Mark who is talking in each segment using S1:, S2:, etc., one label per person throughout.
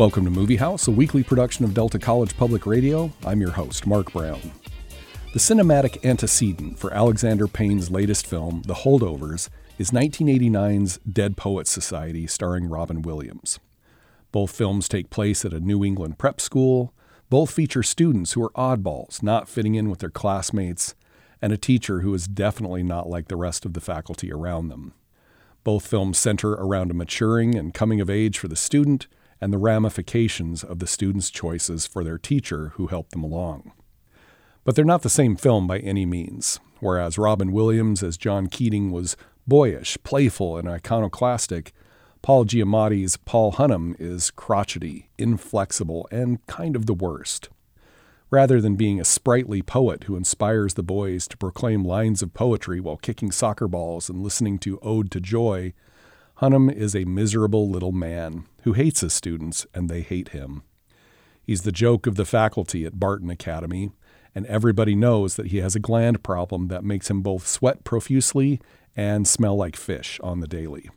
S1: Welcome to Movie House, a weekly production of Delta College Public Radio. I'm your host, Mark Brown. The cinematic antecedent for Alexander Payne's latest film, The Holdovers, is 1989's Dead Poets Society starring Robin Williams. Both films take place at a New England prep school. Both feature students who are oddballs, not fitting in with their classmates, and a teacher who is definitely not like the rest of the faculty around them. Both films center around a maturing and coming of age for the student and the ramifications of the student's choices for their teacher who helped them along. But they're not the same film by any means. Whereas Robin Williams as John Keating was boyish, playful, and iconoclastic, Paul Giamatti's Paul Hunham is crotchety, inflexible, and kind of the worst. Rather than being a sprightly poet who inspires the boys to proclaim lines of poetry while kicking soccer balls and listening to Ode to Joy, Hunham is a miserable little man who hates his students and they hate him. He's the joke of the faculty at Barton Academy, and everybody knows that he has a gland problem that makes him both sweat profusely and smell like fish on the daily.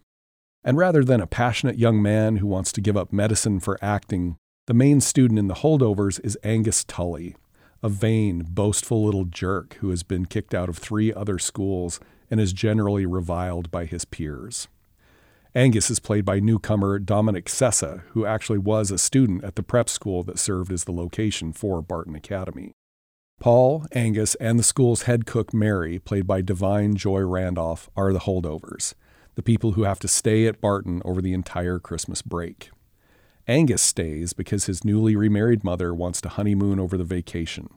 S1: And rather than a passionate young man who wants to give up medicine for acting, the main student in the holdovers is Angus Tully, a vain, boastful little jerk who has been kicked out of three other schools and is generally reviled by his peers. Angus is played by newcomer Dominic Sessa, who actually was a student at the prep school that served as the location for Barton Academy. Paul, Angus, and the school's head cook Mary, played by Da'Vine Joy Randolph, are the holdovers, the people who have to stay at Barton over the entire Christmas break. Angus stays because his newly remarried mother wants to honeymoon over the vacation,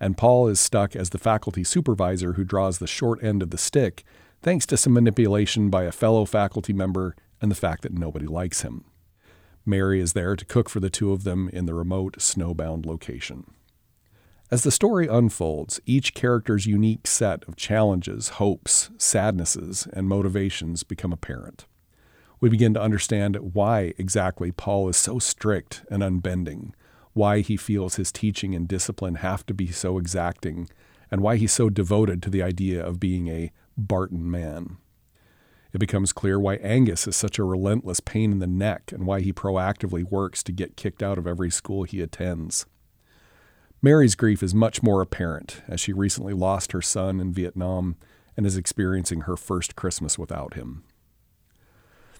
S1: and Paul is stuck as the faculty supervisor who draws the short end of the stick thanks to some manipulation by a fellow faculty member and the fact that nobody likes him. Mary is there to cook for the two of them in the remote, snowbound location. As the story unfolds, each character's unique set of challenges, hopes, sadnesses, and motivations become apparent we begin to understand why exactly Paul is so strict and unbending, why he feels his teaching and discipline have to be so exacting, and why he's so devoted to the idea of being a Barton man. It becomes clear why Angus is such a relentless pain in the neck and why he proactively works to get kicked out of every school he attends. Mary's grief is much more apparent as she recently lost her son in Vietnam and is experiencing her first Christmas without him.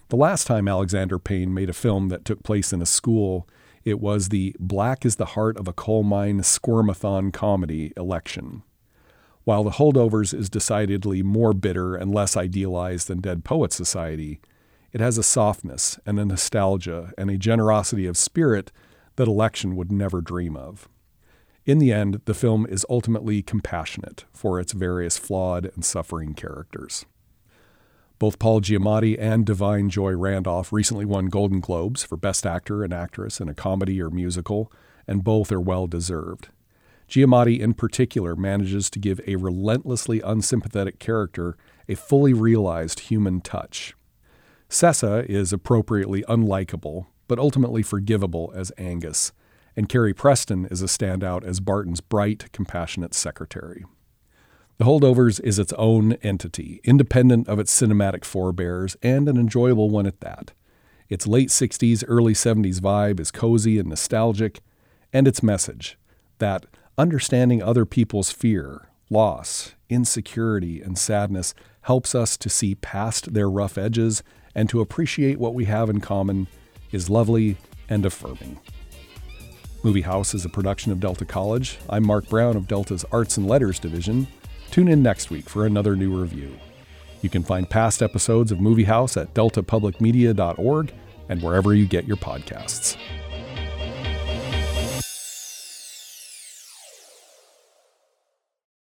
S1: The last time Alexander Payne made a film that took place in a school, it was the Black is the Heart of a Coal Mine Squirmathon comedy, Election. While The Holdovers is decidedly more bitter and less idealized than Dead Poet Society, it has a softness and a nostalgia and a generosity of spirit that Election would never dream of. In the end, the film is ultimately compassionate for its various flawed and suffering characters. Both Paul Giamatti and Da'Vine Joy Randolph recently won Golden Globes for Best Actor and Actress in a Comedy or Musical, and both are well deserved. Giamatti, in particular, manages to give a relentlessly unsympathetic character a fully realized human touch. Sessa is appropriately unlikable, but ultimately forgivable as Angus, and Carrie Preston is a standout as Barton's bright, compassionate secretary. The Holdovers is its own entity, independent of its cinematic forebears, and an enjoyable one at that. Its late 60s, early 70s vibe is cozy and nostalgic, and its message that understanding other people's fear, loss, insecurity, and sadness helps us to see past their rough edges and to appreciate what we have in common is lovely and affirming. Movie House is a production of Delta College. I'm Mark Brown of Delta's Arts and Letters Division. Tune in next week for another new review. You can find past episodes of Movie House at deltapublicmedia.org and wherever you get your podcasts.